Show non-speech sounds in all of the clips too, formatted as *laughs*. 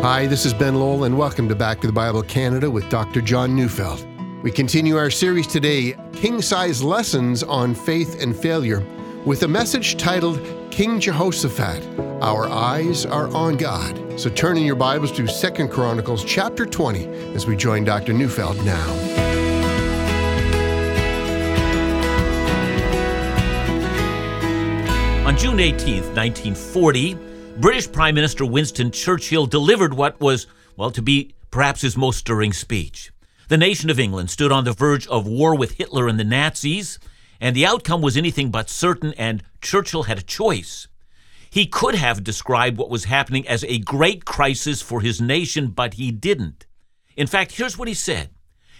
Hi, this is Ben Lowell, and welcome to Back to the Bible Canada with Dr. John Neufeld. We continue our series today, King Size Lessons on Faith and Failure, with a message titled King Jehoshaphat Our Eyes Are on God. So turn in your Bibles to 2 Chronicles chapter 20 as we join Dr. Neufeld now. On June 18, 1940, British Prime Minister Winston Churchill delivered what was, well, to be perhaps his most stirring speech. The nation of England stood on the verge of war with Hitler and the Nazis, and the outcome was anything but certain, and Churchill had a choice. He could have described what was happening as a great crisis for his nation, but he didn't. In fact, here's what he said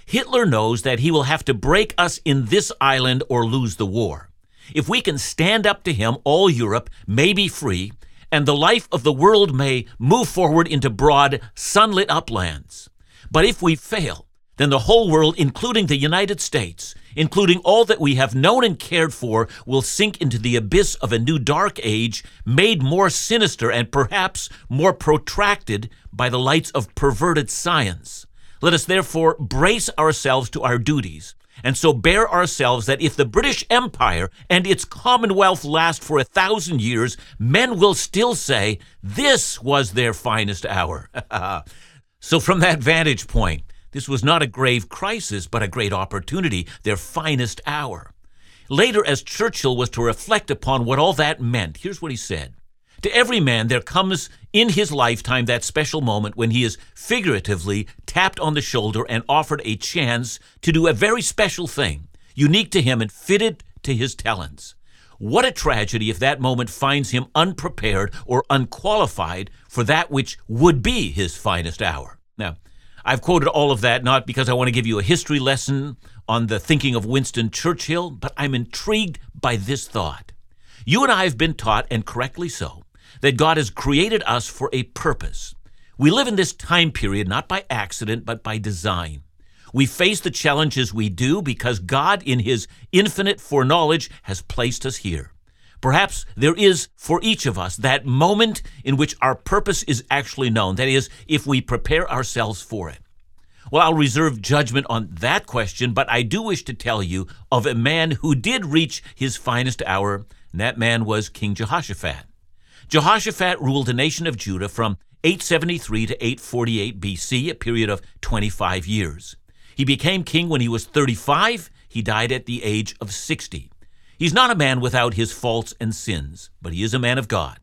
Hitler knows that he will have to break us in this island or lose the war. If we can stand up to him, all Europe may be free, and the life of the world may move forward into broad, sunlit uplands. But if we fail, then the whole world, including the United States, including all that we have known and cared for, will sink into the abyss of a new dark age, made more sinister and perhaps more protracted by the lights of perverted science. Let us therefore brace ourselves to our duties and so bear ourselves that if the British Empire and its Commonwealth last for a thousand years, men will still say this was their finest hour. *laughs* so, from that vantage point, this was not a grave crisis, but a great opportunity, their finest hour. Later, as Churchill was to reflect upon what all that meant, here's what he said to every man, there comes in his lifetime that special moment when he is figuratively tapped on the shoulder and offered a chance to do a very special thing, unique to him and fitted to his talents. What a tragedy if that moment finds him unprepared or unqualified for that which would be his finest hour. Now, I've quoted all of that not because I want to give you a history lesson on the thinking of Winston Churchill, but I'm intrigued by this thought. You and I have been taught, and correctly so, that God has created us for a purpose. We live in this time period not by accident, but by design. We face the challenges we do because God, in His infinite foreknowledge, has placed us here. Perhaps there is for each of us that moment in which our purpose is actually known. That is, if we prepare ourselves for it. Well, I'll reserve judgment on that question, but I do wish to tell you of a man who did reach his finest hour, and that man was King Jehoshaphat. Jehoshaphat ruled the nation of Judah from 873 to 848 BC, a period of 25 years. He became king when he was 35. He died at the age of 60. He's not a man without his faults and sins, but he is a man of God.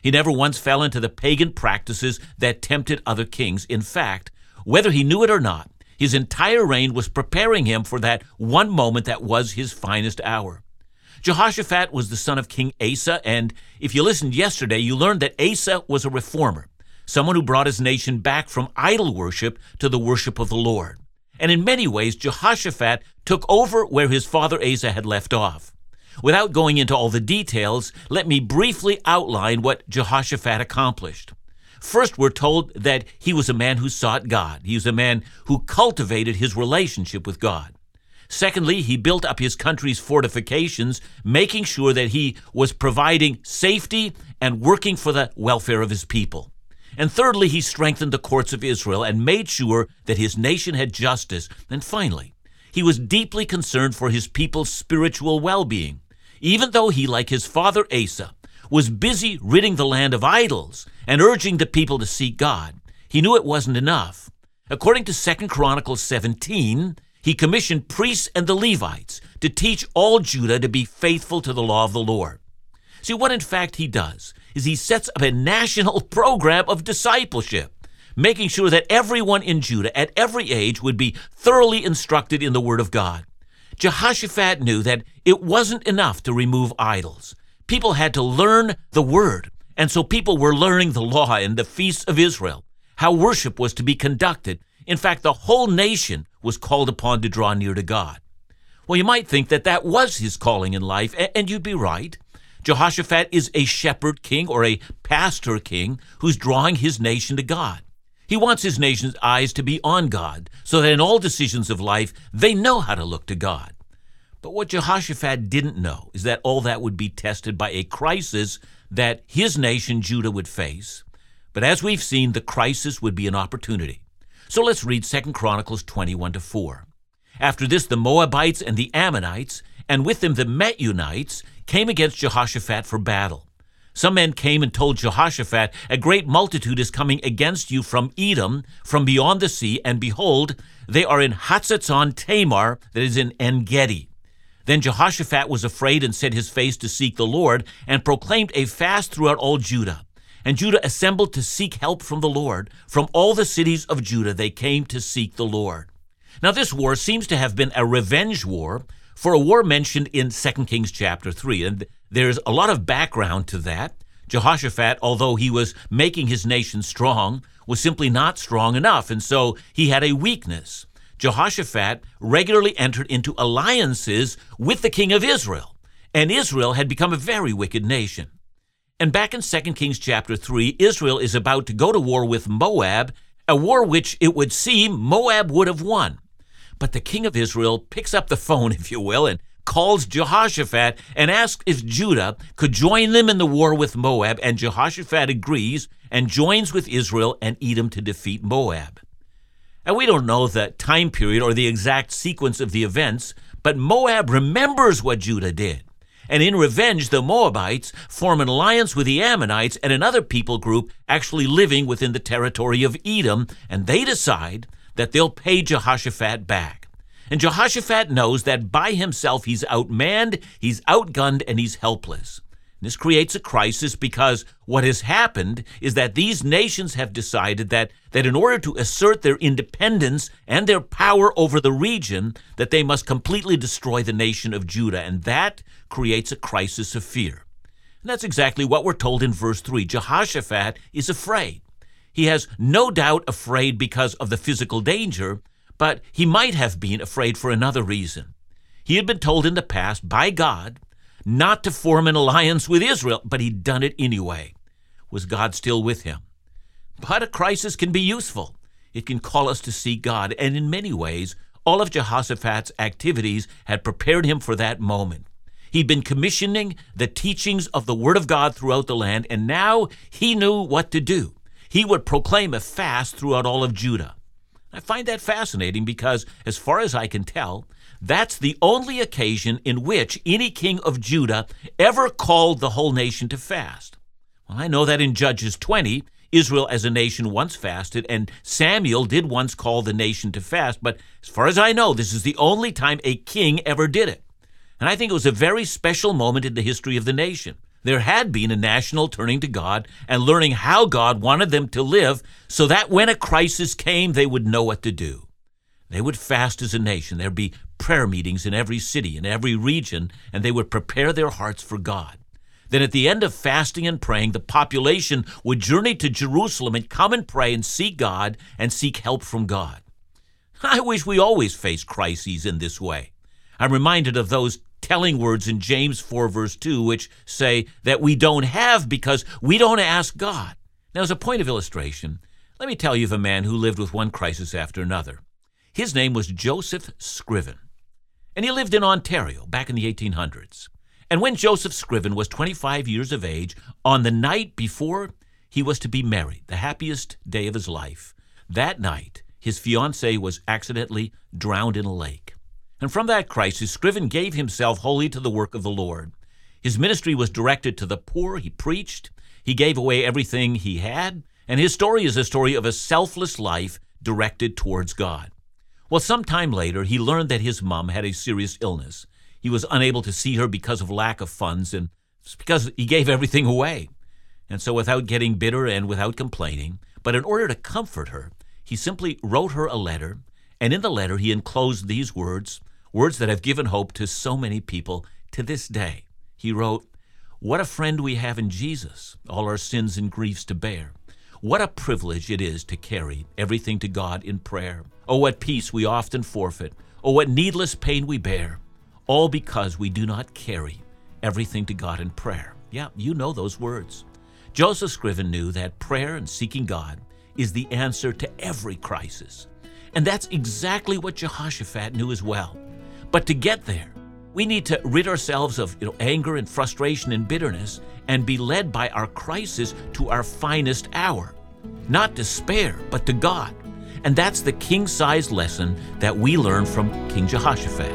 He never once fell into the pagan practices that tempted other kings. In fact, whether he knew it or not, his entire reign was preparing him for that one moment that was his finest hour. Jehoshaphat was the son of King Asa, and if you listened yesterday, you learned that Asa was a reformer, someone who brought his nation back from idol worship to the worship of the Lord. And in many ways, Jehoshaphat took over where his father Asa had left off. Without going into all the details, let me briefly outline what Jehoshaphat accomplished. First, we're told that he was a man who sought God. He was a man who cultivated his relationship with God. Secondly, he built up his country's fortifications, making sure that he was providing safety and working for the welfare of his people. And thirdly, he strengthened the courts of Israel and made sure that his nation had justice. And finally, he was deeply concerned for his people's spiritual well being. Even though he, like his father Asa, was busy ridding the land of idols and urging the people to seek God, he knew it wasn't enough. According to 2 Chronicles 17, he commissioned priests and the Levites to teach all Judah to be faithful to the law of the Lord. See, what in fact he does is he sets up a national *laughs* program of discipleship, making sure that everyone in Judah at every age would be thoroughly instructed in the Word of God. Jehoshaphat knew that it wasn't enough to remove idols. People had to learn the Word, and so people were learning the law and the feasts of Israel, how worship was to be conducted, in fact, the whole nation was called upon to draw near to God. Well, you might think that that was his calling in life, and you'd be right. Jehoshaphat is a shepherd king or a pastor king who's drawing his nation to God. He wants his nation's eyes to be on God so that in all decisions of life they know how to look to God. But what Jehoshaphat didn't know is that all that would be tested by a crisis that his nation, Judah, would face But as we've seen, the crisis would be an opportunity. So let's read 2 Chronicles 21 to 4. After this, the Moabites and the Ammonites, and with them the Meunites, came against Jehoshaphat for battle. Some men came and told Jehoshaphat, A great multitude is coming against you from Edom, from beyond the sea, and behold, they are in Hazazon Tamar, that is in En Gedi. Then Jehoshaphat was afraid and set his face to seek the Lord, and proclaimed a fast throughout all Judah. And Judah assembled to seek help from the Lord. From all the cities of Judah they came to seek the Lord. Now, this war seems to have been a revenge war for a war mentioned in 2 Kings chapter 3. And there's a lot of background to that. Jehoshaphat, although he was making his nation strong, was simply not strong enough, and so he had a weakness. Jehoshaphat regularly entered into alliances with the king of Israel, and Israel had become a very wicked nation. And back in 2 Kings chapter 3, Israel is about to go to war with Moab, a war which it would seem Moab would have won. But the king of Israel picks up the phone, *laughs* if you will, and calls Jehoshaphat and asks if Judah could join them in the war with Moab, and Jehoshaphat agrees and joins with Israel and Edom to defeat Moab. And we don't know the time period or the exact sequence of the events, but Moab remembers what Judah did. And in revenge, the Moabites form an alliance with the Ammonites and another people group actually living within the territory of Edom, and they decide that they'll pay Jehoshaphat back. And Jehoshaphat knows that by himself he's outmanned, he's outgunned, and he's helpless. This creates a crisis because what has happened is that these nations have decided that, that in order to assert their independence and their power over the region, that they must completely destroy the nation of Judah, and that creates a crisis of fear. And that's exactly what we're told in verse 3. Jehoshaphat is afraid. He has no doubt afraid because of the physical danger, but he might have been afraid for another reason. He had been told in the past by God not to form an alliance with Israel, but he'd done it anyway. Was God still with him? But a crisis can be useful. It can call us to seek God, and in many ways, all of Jehoshaphat's activities had prepared him for that moment. He'd been commissioning the teachings of the Word of God throughout the land, and now he knew what to do he would proclaim a fast throughout all of Judah. I find that fascinating because, as far as I can tell, that's the only occasion in which any king of Judah ever called the whole nation to fast. Well, I know that in Judges 20, Israel as a nation once fasted, and Samuel did once call the nation to fast, but as far as I know, this is the only time a king ever did it. And I think it was a very special moment in the history of the nation. There had been a national turning to God and learning how God wanted them to live so that when a crisis came, they would know what to do. They would fast as a nation. There'd be prayer meetings in every city, in every region, and they would prepare their hearts for God. Then at the end of fasting and praying, the population would journey to Jerusalem and come and pray and seek God and seek help from God. *laughs* I wish we always faced crises in this way. I'm reminded of those telling words in James 4, verse 2, which say that we don't have because we don't ask God. Now, as a point of illustration, let me tell you of a man who lived with one crisis after another. His name was Joseph Scriven, and he lived in Ontario back in the 1800s. And when Joseph Scriven was 25 years of age, on the night before he was to be married, the happiest day of his life, that night, his fiancee was accidentally drowned in a lake. And from that crisis, Scriven gave himself wholly to the work of the Lord. His ministry was directed to the poor. He preached. He gave away everything he had. And his story is a story of a selfless life directed towards God. Well, some time later, he learned that his mom had a serious illness. He was unable to see her because of lack of funds and because he gave everything away. And so, without getting bitter and without complaining, but in order to comfort her, he simply wrote her a letter. And in the letter, he enclosed these words words that have given hope to so many people to this day. He wrote, What a friend we have in Jesus, all our sins and griefs to bear. What a privilege it is to carry everything to God in prayer. Oh, what peace we often forfeit. Oh, what needless pain we bear. All because we do not carry everything to God in prayer. Yeah, you know those words. Joseph Scriven knew that prayer and seeking God is the answer to every crisis. And that's exactly what Jehoshaphat knew as well. But to get there, we need to rid ourselves of you know, anger and frustration and bitterness and be led by our crisis to our finest hour. not despair, but to God. And that's the king sized lesson that we learn from King Jehoshaphat.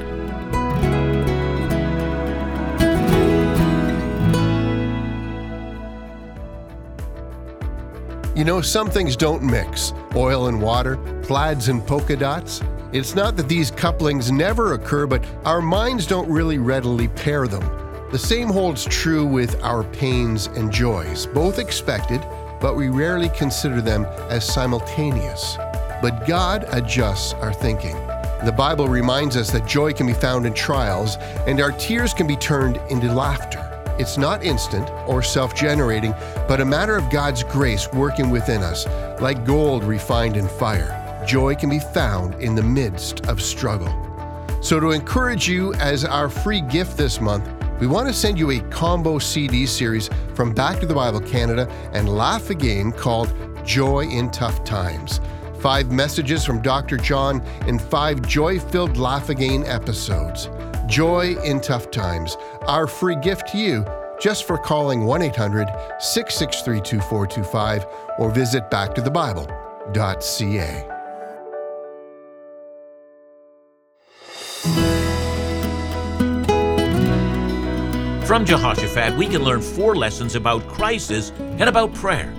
You know, some things don't mix oil and water, plaids and polka dots. It's not that these couplings never occur, but our minds don't really readily pair them. The same holds true with our pains and joys, both expected, but we rarely consider them as simultaneous. But God adjusts our thinking. The Bible reminds us that joy can be found in trials, and our tears can be turned into laughter. It's not instant or self generating, but a matter of God's grace working within us, like gold refined in fire. Joy can be found in the midst of struggle. So, to encourage you as our free gift this month, we want to send you a combo CD series from Back to the Bible Canada and Laugh Again called Joy in Tough Times. Five messages from Dr. John in five joy filled Laugh Again episodes. Joy in Tough Times, our free gift to you just for calling 1 800 663 2425 or visit backtothebible.ca. From Jehoshaphat, we can learn four lessons about crisis and about prayer.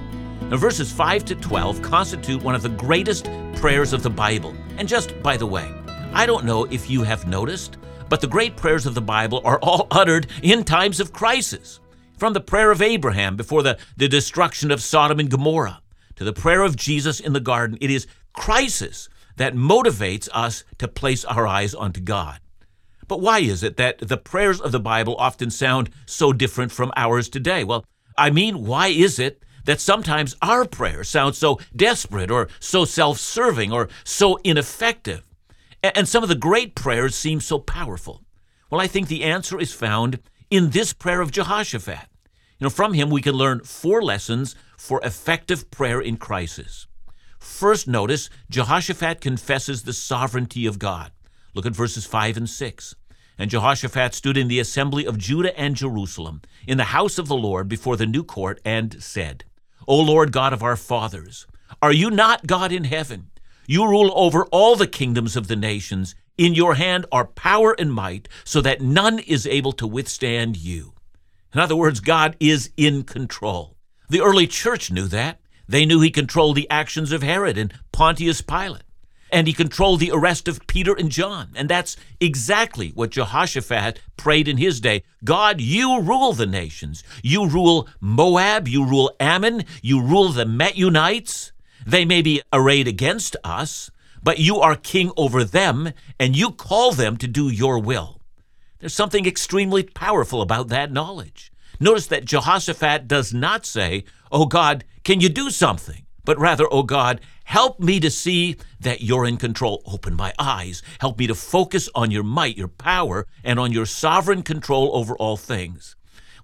Now, verses 5 to 12 constitute one of the greatest prayers of the Bible. And just by the way, I don't know if you have noticed, but the great prayers of the Bible are all *laughs* uttered in times of crisis. From the prayer of Abraham before the, the destruction of Sodom and Gomorrah to the prayer of Jesus in the garden, it is crisis that motivates us to place our eyes onto God. But why is it that the prayers of the Bible often sound so different from ours today? Well, I mean, why is it that sometimes our prayers sound so desperate or so self serving or so ineffective? And some of the great prayers seem so powerful. Well, I think the answer is found in this prayer of Jehoshaphat. You know, from him we can learn four lessons for effective prayer in crisis. First, notice Jehoshaphat confesses the sovereignty of God. Look at verses 5 and 6. And Jehoshaphat stood in the assembly of Judah and Jerusalem, in the house of the Lord before the new court, and said, O Lord God of our fathers, are you not God in heaven? You rule over all the kingdoms of the nations. In your hand are power and might, so that none is able to withstand you. In other words, God is in control. The early church knew that. They knew he controlled the actions of Herod and Pontius Pilate and he controlled the arrest of Peter and John. And that's exactly what Jehoshaphat prayed in his day. God, you rule the nations. You rule Moab, you rule Ammon, you rule the Meunites. They may be arrayed against us, but you are king over them, and you call them to do your will. There's something extremely powerful about that knowledge. Notice that Jehoshaphat does not say, Oh God, can you do something? But rather, Oh God, Help me to see that you're in control. Open my eyes. Help me to focus on your might, your power, and on your sovereign control over all things.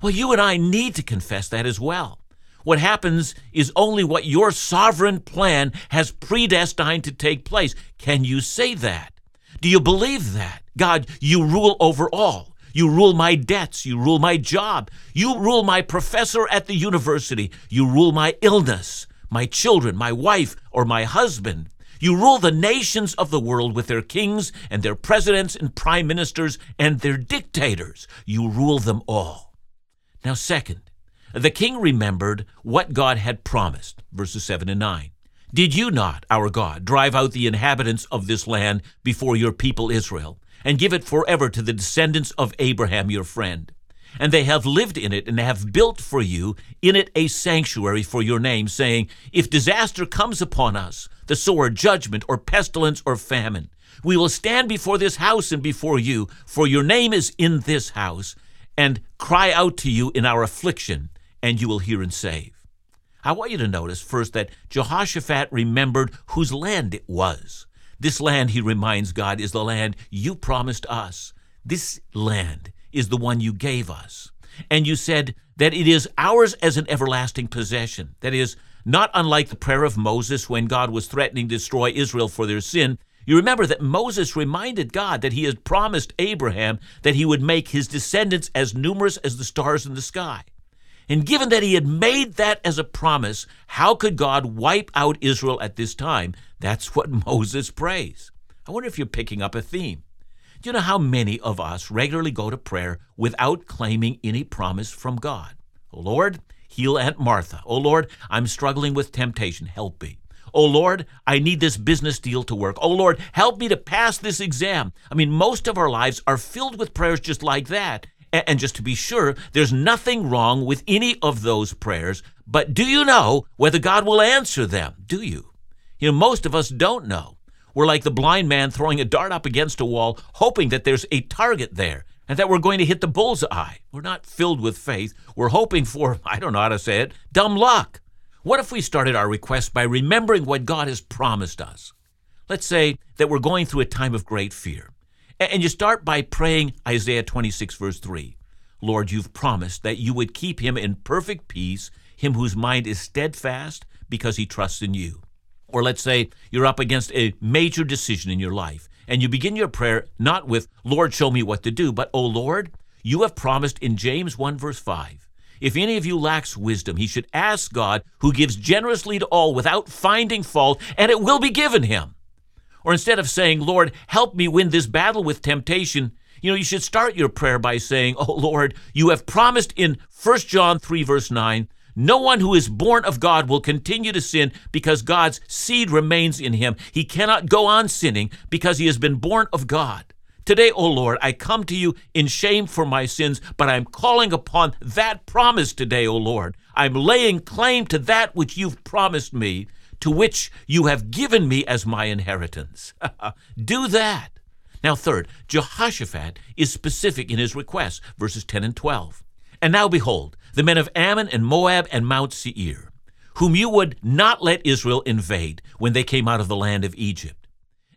Well, you and I need to confess that as well. What happens is only what your sovereign plan has predestined to take place. Can you say that? Do you believe that? God, you rule over all. You rule my debts. You rule my job. You rule my professor at the university. You rule my illness my children, my wife, or my husband. You rule the nations of the world with their kings and their presidents and prime ministers and their dictators. You rule them all. Now, second, the king remembered what God had promised, verses 7 and 9. Did you not, our God, drive out the inhabitants of this land before your people Israel, and give it forever to the descendants of Abraham your friend? And they have lived in it and have built for you in it a sanctuary for your name, saying, If disaster comes upon us, the sword, judgment, or pestilence, or famine, we will stand before this house and before you, for your name is in this house, and cry out to you in our affliction, and you will hear and save. I want you to notice first that Jehoshaphat remembered whose land it was. This land, he reminds God, is the land you promised us. This land is the one you gave us. And you said that it is ours as an everlasting possession. That is, not unlike the prayer of Moses when God was threatening to destroy Israel for their sin. You remember that Moses reminded God that he had promised Abraham that he would make his descendants as numerous as the stars in the sky. And given that he had made that as a promise, how could God wipe out Israel at this time? That's what *laughs* Moses prays. I wonder if you're picking up a theme. Do you know how many of us regularly go to prayer without claiming any promise from God? Oh Lord, heal Aunt Martha. Oh Lord, I'm struggling with temptation. Help me. Oh Lord, I need this business deal to work. Oh Lord, help me to pass this exam. I mean, most of our lives are filled with prayers just like that. And just to be sure, there's nothing wrong with any of those prayers, but do you know whether God will answer them? Do you? You know, most of us don't know. We're like the blind man throwing a dart up against a wall, hoping that there's a target there and that we're going to hit the bull's eye. We're not filled with faith. We're hoping for, *laughs* I don't know how to say it, dumb luck. What if we started our request by remembering what God has promised us? Let's say that we're going through a time of great fear. And you start by praying Isaiah 26, verse 3. Lord, you've promised that you would keep him in perfect peace, him whose mind is steadfast because he trusts in you. Or let's say you're up against a major decision in your life, and you begin your prayer not with, Lord, show me what to do, but, Oh Lord, you have promised in James 1, verse 5, if any of you lacks wisdom, he should ask God, who gives generously to all without finding fault, and it will be given him. Or instead of saying, Lord, help me win this battle with temptation, you know, you should start your prayer by saying, Oh Lord, you have promised in 1 John 3, verse 9, no one who is born of God will continue to sin because God's seed remains in him. He cannot go on sinning because he has been born of God. Today, O Lord, I come to you in shame for my sins, but I'm calling upon that promise today, O Lord. I'm laying claim to that which you've promised me, to which you have given me as my inheritance. *laughs* Do that. Now, third, Jehoshaphat is specific in his request, verses 10 and 12. And now behold, the men of Ammon and Moab and Mount Seir, whom you would not let Israel invade when they came out of the land of Egypt,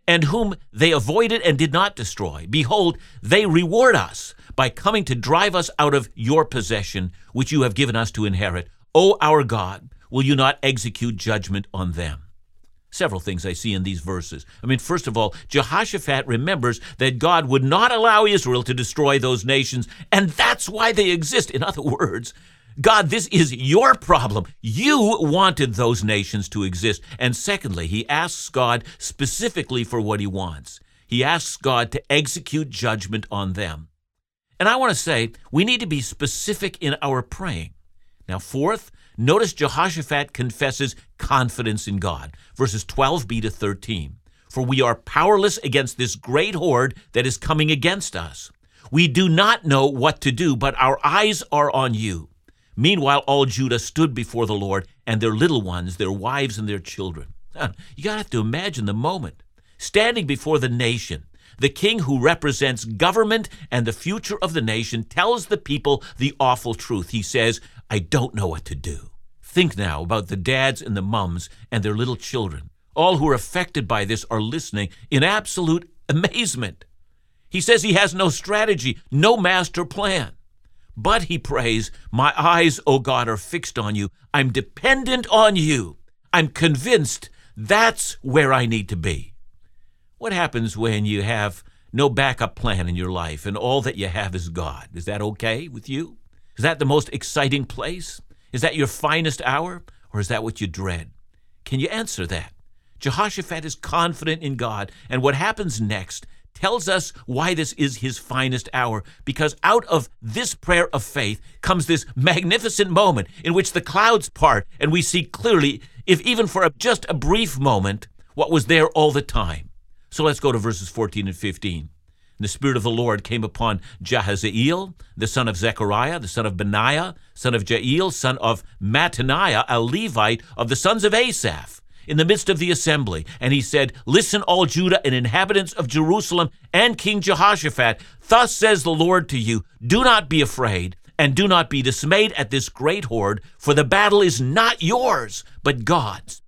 and whom they avoided and did not destroy. Behold, they reward us by coming to drive us out of your possession, which you have given us to inherit. O our God, will you not execute judgment on them? Several things I see in these verses. I mean, first of all, Jehoshaphat remembers that God would not allow Israel to destroy those nations, and that's why they exist. In other words, God, this is your problem. You wanted those nations to exist. And secondly, he asks God specifically for what he wants. He asks God to execute judgment on them. And I want to say, we need to be specific in our praying. Now, fourth, Notice Jehoshaphat confesses confidence in God, verses 12b to 13. For we are powerless against this great horde that is coming against us. We do not know what to do, but our eyes are on you. Meanwhile, all Judah stood before the Lord, and their little ones, their wives, and their children. You gotta have to imagine the moment. Standing before the nation, the king who represents government and the future of the nation tells the people the awful truth. He says, I don't know what to do. Think now about the dads and the mums and their little children. All who are affected by this are listening in absolute amazement. He says he has no strategy, no master plan. But he prays, My eyes, O God, are fixed on you. I'm dependent on you. I'm convinced that's where I need to be. What happens when you have no backup plan in your life and all that you have is God? Is that okay with you? Is that the most exciting place? Is that your finest hour? Or is that what you dread? Can you answer that? Jehoshaphat is confident in God, and what happens next tells us why this is his finest hour, because out of this prayer of faith comes this magnificent moment in which the clouds part and we see clearly, if even for a, just a brief moment, what was there all the time. So let's go to verses 14 and 15 the Spirit of the Lord came upon Jahaziel, the son of Zechariah, the son of Benaiah, son of Jeiel, son of Mattaniah, a Levite of the sons of Asaph, in the midst of the assembly. And he said, Listen, all Judah and inhabitants of Jerusalem and King Jehoshaphat, thus says the Lord to you, Do not be afraid. And do not be dismayed at this great horde, for the battle is not yours, but God's.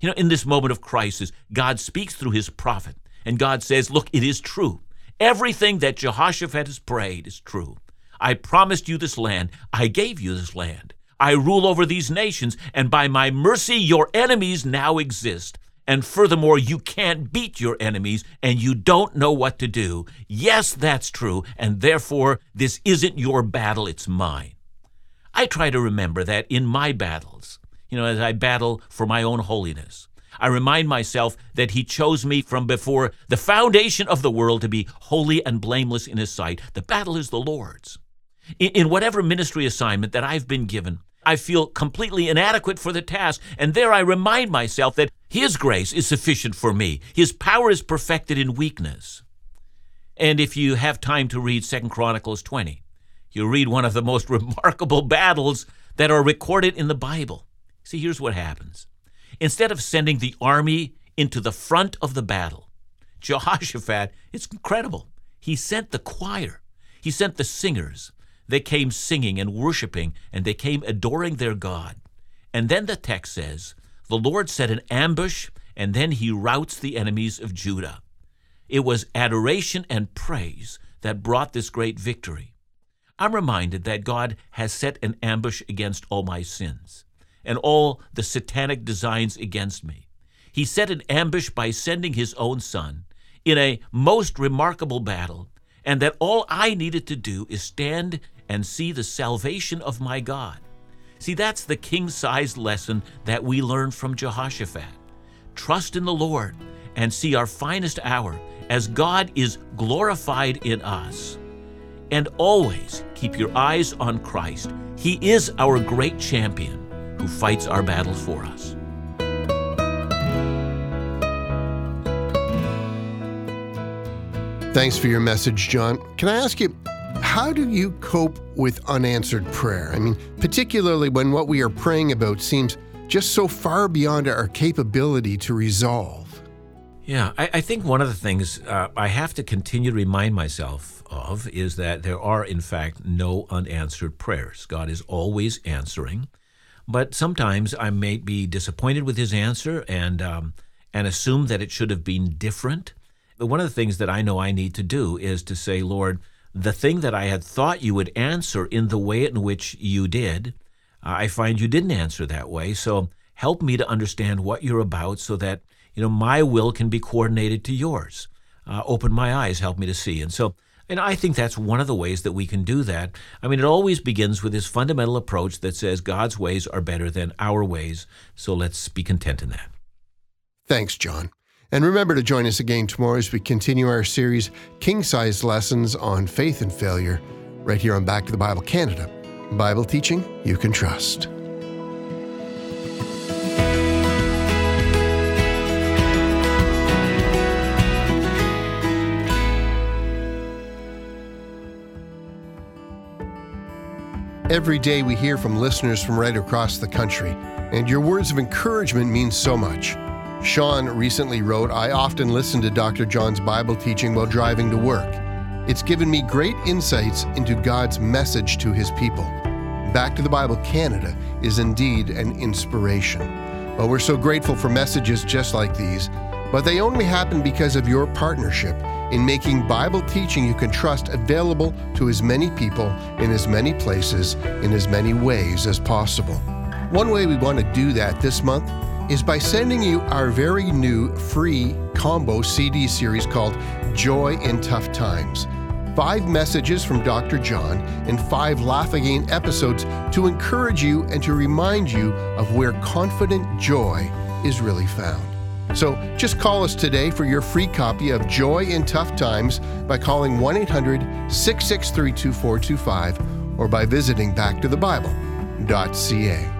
You know, in this moment of crisis, God speaks through his prophet, and God says, Look, it is true. Everything that Jehoshaphat has prayed is true. I promised you this land. I gave you this land. I rule over these nations, and by my mercy, your enemies now exist. And furthermore, you can't beat your enemies, and you don't know what to do. Yes, that's true, and therefore, this isn't your battle, it's mine. I try to remember that in my battles, you know, as I battle for my own holiness, I remind myself that He chose me from before the foundation of the world to be holy and blameless in His sight. The battle is the Lord's. In, whatever ministry assignment that I've been given, I feel completely inadequate for the task, and there I remind myself that His grace is sufficient for me. His power is perfected in weakness. And if you have time to read Second Chronicles 20, you read one of the most *laughs* remarkable battles that are recorded in the Bible. See, here's what happens. Instead of sending the army into the front of the battle, *laughs* Jehoshaphat, it's incredible. He sent the choir, he sent the singers, they came singing and worshiping, and they came adoring their God. And then the text says, The Lord set an ambush, and then he routs the enemies of Judah. It was adoration and praise that brought this great victory. I'm reminded that God has set an ambush against all my sins and all the satanic designs against me. He set an ambush by sending his own son in a most remarkable battle, and that all I needed to do is stand and see the salvation of my God. See, that's the king sized lesson that we learn from Jehoshaphat. Trust in the Lord and see our finest hour as God is glorified in us. And always keep your eyes on Christ. He is our great champion who fights our battles for us. Thanks for your message, John. Can I ask you, how do you cope with unanswered prayer? I mean, particularly when what we are praying about seems just so far beyond our capability to resolve. Yeah, I, I think one of the things uh, I have to continue to remind myself of is that there are, in fact, no unanswered prayers. God is always answering, but sometimes I may be disappointed with His answer and um, and assume that it should have been different. But one of the things that I know I need to do is to say, Lord, the thing that I had thought you would answer in the way in which you did, uh, I find you didn't answer that way. So help me to understand what you're about so that you know my will can be coordinated to yours. Uh, open my eyes, help me to see. And so, and I think that's one of the ways that we can do that. I mean, it always begins with this fundamental approach that says God's ways are better than our ways. So let's be content in that. Thanks, John. And remember to join us again tomorrow as we continue our series, King Size Lessons on Faith and Failure, right here on Back to the Bible Canada. Bible teaching you can trust. Every day we hear from listeners from right across the country, and your words of encouragement mean so much. Sean recently wrote, I often listen to Dr. John's Bible teaching while driving to work. It's given me great insights into God's message to his people. Back to the Bible Canada is indeed an inspiration. Well, we're so grateful for messages just like these, but they only happen because of your partnership in making Bible teaching you can trust available to as many people in as many places in as many ways as possible. One way we want to do that this month is by sending you our very new free combo CD series called Joy in Tough Times. Five messages from Dr. John and five Laugh Again episodes to encourage you and to remind you of where confident joy is really found. So just call us today for your free copy of Joy in Tough Times by calling 1 800 663 2425 or by visiting backtothebible.ca.